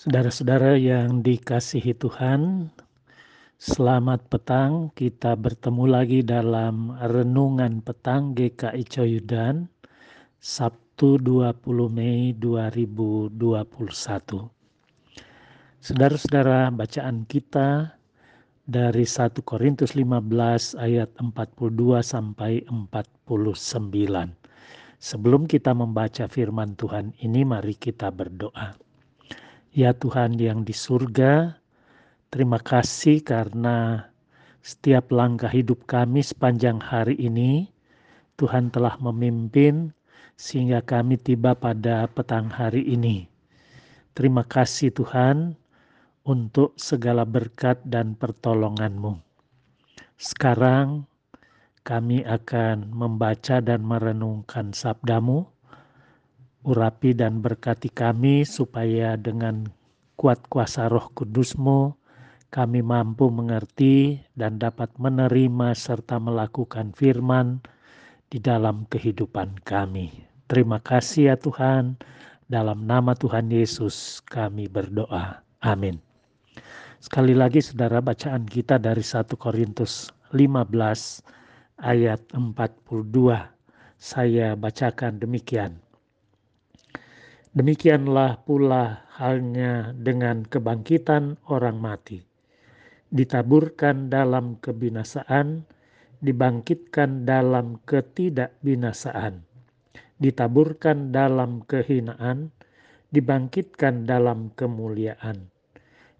Saudara-saudara yang dikasihi Tuhan, selamat petang. Kita bertemu lagi dalam renungan petang GKI Coyudan, Sabtu 20 Mei 2021. Saudara-saudara, bacaan kita dari 1 Korintus 15 ayat 42 sampai 49. Sebelum kita membaca firman Tuhan ini, mari kita berdoa. Ya Tuhan yang di surga, terima kasih karena setiap langkah hidup kami sepanjang hari ini, Tuhan telah memimpin sehingga kami tiba pada petang hari ini. Terima kasih Tuhan untuk segala berkat dan pertolongan-Mu. Sekarang kami akan membaca dan merenungkan sabdamu urapi dan berkati kami supaya dengan kuat kuasa roh kudusmu kami mampu mengerti dan dapat menerima serta melakukan firman di dalam kehidupan kami. Terima kasih ya Tuhan, dalam nama Tuhan Yesus kami berdoa. Amin. Sekali lagi saudara bacaan kita dari 1 Korintus 15 ayat 42. Saya bacakan demikian. Demikianlah pula halnya dengan kebangkitan orang mati. Ditaburkan dalam kebinasaan, dibangkitkan dalam ketidakbinasaan. Ditaburkan dalam kehinaan, dibangkitkan dalam kemuliaan.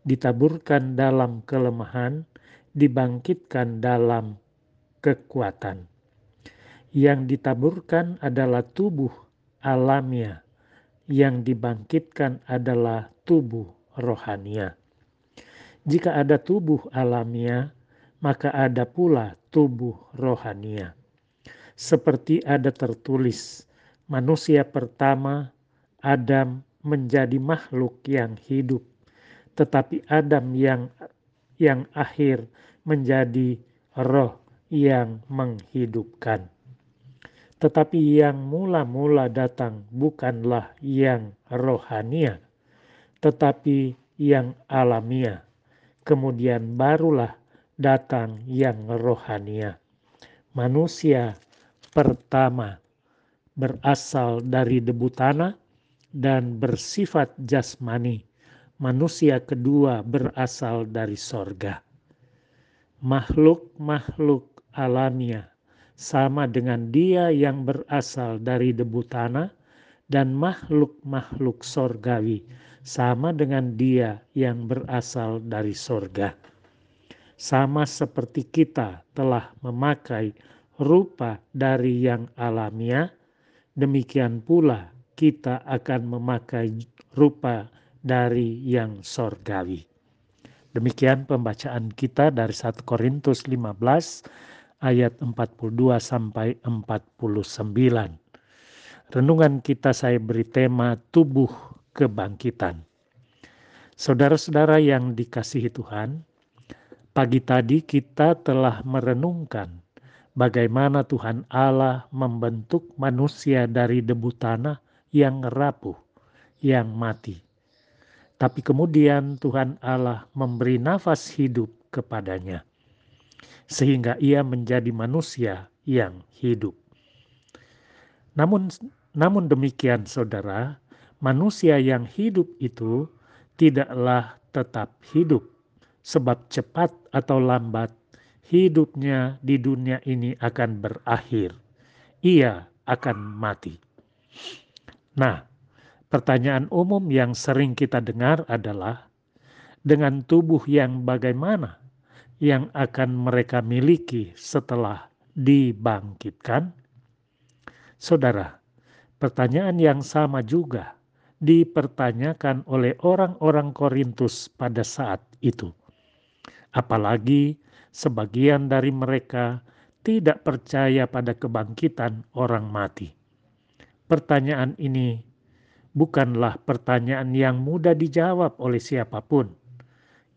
Ditaburkan dalam kelemahan, dibangkitkan dalam kekuatan. Yang ditaburkan adalah tubuh alamiah yang dibangkitkan adalah tubuh rohania. Jika ada tubuh alamiah, maka ada pula tubuh rohania. Seperti ada tertulis, manusia pertama Adam menjadi makhluk yang hidup, tetapi Adam yang yang akhir menjadi roh yang menghidupkan. Tetapi yang mula-mula datang bukanlah yang rohania, tetapi yang alamiah. Kemudian barulah datang yang rohania. Manusia pertama berasal dari debu tanah dan bersifat jasmani. Manusia kedua berasal dari sorga. Makhluk-makhluk alamiah sama dengan dia yang berasal dari debu tanah dan makhluk-makhluk sorgawi sama dengan dia yang berasal dari sorga. Sama seperti kita telah memakai rupa dari yang alamiah, demikian pula kita akan memakai rupa dari yang sorgawi. Demikian pembacaan kita dari 1 Korintus 15 ayat 42 sampai 49. Renungan kita saya beri tema tubuh kebangkitan. Saudara-saudara yang dikasihi Tuhan, pagi tadi kita telah merenungkan bagaimana Tuhan Allah membentuk manusia dari debu tanah yang rapuh, yang mati. Tapi kemudian Tuhan Allah memberi nafas hidup kepadanya sehingga ia menjadi manusia yang hidup. Namun namun demikian saudara, manusia yang hidup itu tidaklah tetap hidup sebab cepat atau lambat hidupnya di dunia ini akan berakhir. Ia akan mati. Nah, pertanyaan umum yang sering kita dengar adalah dengan tubuh yang bagaimana yang akan mereka miliki setelah dibangkitkan? Saudara, pertanyaan yang sama juga dipertanyakan oleh orang-orang Korintus pada saat itu. Apalagi sebagian dari mereka tidak percaya pada kebangkitan orang mati. Pertanyaan ini bukanlah pertanyaan yang mudah dijawab oleh siapa pun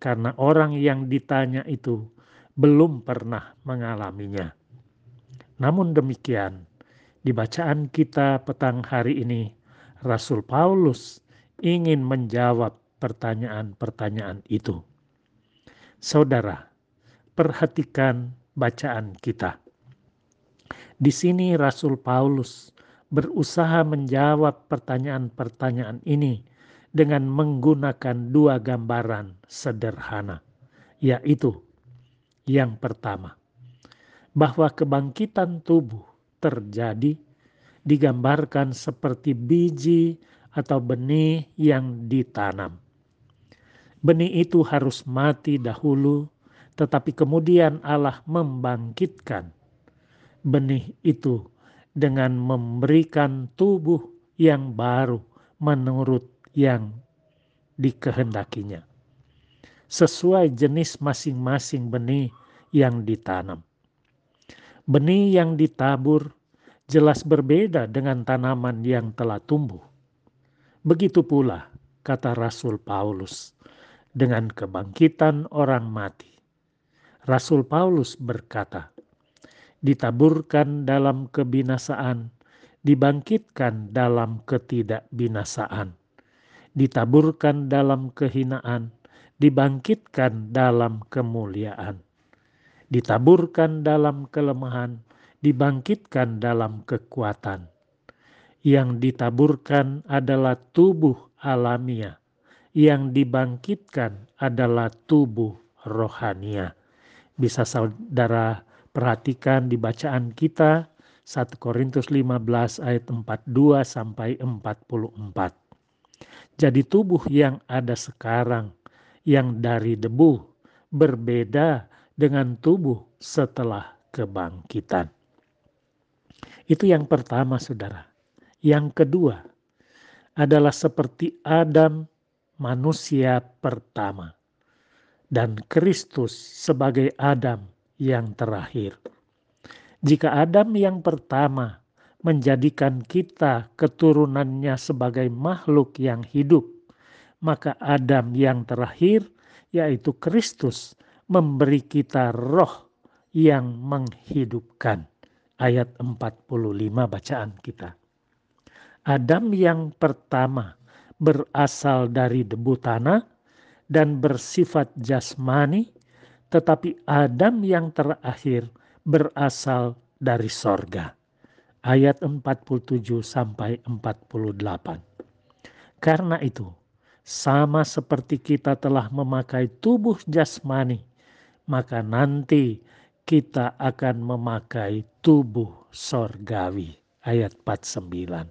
karena orang yang ditanya itu belum pernah mengalaminya. Namun demikian, di bacaan kita petang hari ini, Rasul Paulus ingin menjawab pertanyaan-pertanyaan itu. Saudara, perhatikan bacaan kita. Di sini Rasul Paulus berusaha menjawab pertanyaan-pertanyaan ini dengan menggunakan dua gambaran sederhana, yaitu yang pertama, bahwa kebangkitan tubuh terjadi digambarkan seperti biji atau benih yang ditanam. Benih itu harus mati dahulu, tetapi kemudian Allah membangkitkan benih itu dengan memberikan tubuh yang baru menurut yang dikehendakinya. Sesuai jenis masing-masing benih yang ditanam. Benih yang ditabur jelas berbeda dengan tanaman yang telah tumbuh. Begitu pula kata Rasul Paulus dengan kebangkitan orang mati. Rasul Paulus berkata, ditaburkan dalam kebinasaan, dibangkitkan dalam ketidakbinasaan, ditaburkan dalam kehinaan, dibangkitkan dalam kemuliaan, ditaburkan dalam kelemahan, dibangkitkan dalam kekuatan. Yang ditaburkan adalah tubuh alamiah, yang dibangkitkan adalah tubuh rohania. Bisa saudara Perhatikan di bacaan kita 1 Korintus 15 ayat 42 sampai 44. Jadi tubuh yang ada sekarang yang dari debu berbeda dengan tubuh setelah kebangkitan. Itu yang pertama, Saudara. Yang kedua adalah seperti Adam manusia pertama dan Kristus sebagai Adam yang terakhir. Jika Adam yang pertama menjadikan kita keturunannya sebagai makhluk yang hidup, maka Adam yang terakhir, yaitu Kristus, memberi kita roh yang menghidupkan. Ayat 45 bacaan kita. Adam yang pertama berasal dari debu tanah dan bersifat jasmani tetapi Adam yang terakhir berasal dari sorga. Ayat 47 sampai 48. Karena itu, sama seperti kita telah memakai tubuh jasmani, maka nanti kita akan memakai tubuh sorgawi. Ayat 49.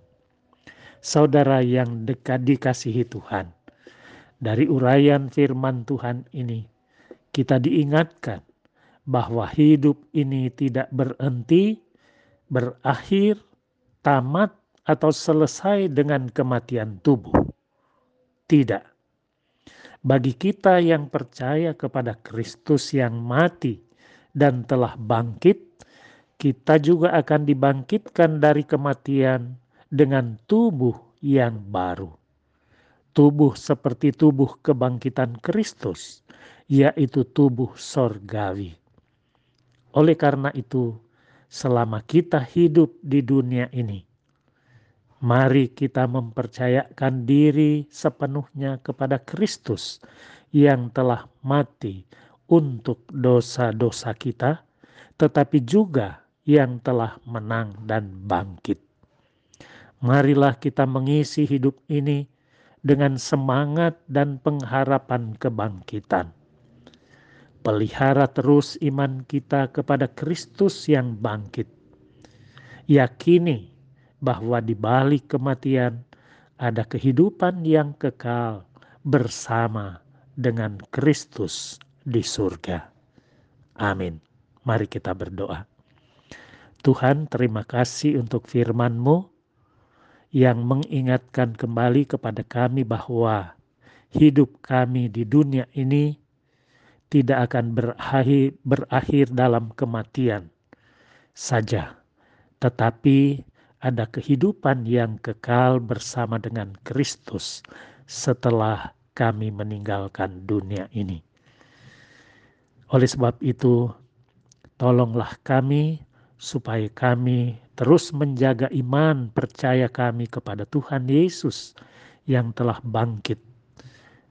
Saudara yang dekat dikasihi Tuhan, dari uraian firman Tuhan ini, kita diingatkan bahwa hidup ini tidak berhenti, berakhir, tamat, atau selesai dengan kematian tubuh. Tidak. Bagi kita yang percaya kepada Kristus yang mati dan telah bangkit, kita juga akan dibangkitkan dari kematian dengan tubuh yang baru. Tubuh seperti tubuh kebangkitan Kristus yaitu tubuh sorgawi. Oleh karena itu, selama kita hidup di dunia ini, mari kita mempercayakan diri sepenuhnya kepada Kristus yang telah mati untuk dosa-dosa kita, tetapi juga yang telah menang dan bangkit. Marilah kita mengisi hidup ini dengan semangat dan pengharapan kebangkitan Pelihara terus iman kita kepada Kristus yang bangkit. Yakini bahwa di balik kematian ada kehidupan yang kekal bersama dengan Kristus di surga. Amin. Mari kita berdoa. Tuhan terima kasih untuk firman-Mu yang mengingatkan kembali kepada kami bahwa hidup kami di dunia ini tidak akan berakhir, berakhir dalam kematian saja, tetapi ada kehidupan yang kekal bersama dengan Kristus setelah kami meninggalkan dunia ini. Oleh sebab itu, tolonglah kami supaya kami terus menjaga iman percaya kami kepada Tuhan Yesus yang telah bangkit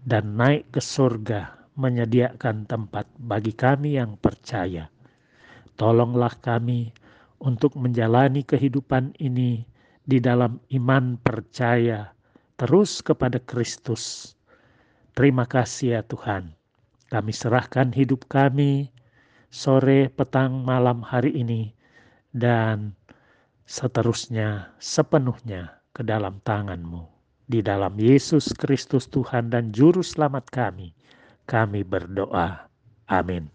dan naik ke surga menyediakan tempat bagi kami yang percaya. Tolonglah kami untuk menjalani kehidupan ini di dalam iman percaya terus kepada Kristus. Terima kasih ya Tuhan. Kami serahkan hidup kami sore, petang, malam hari ini dan seterusnya sepenuhnya ke dalam tanganmu. Di dalam Yesus Kristus Tuhan dan Juru Selamat kami, kami berdoa. Amin.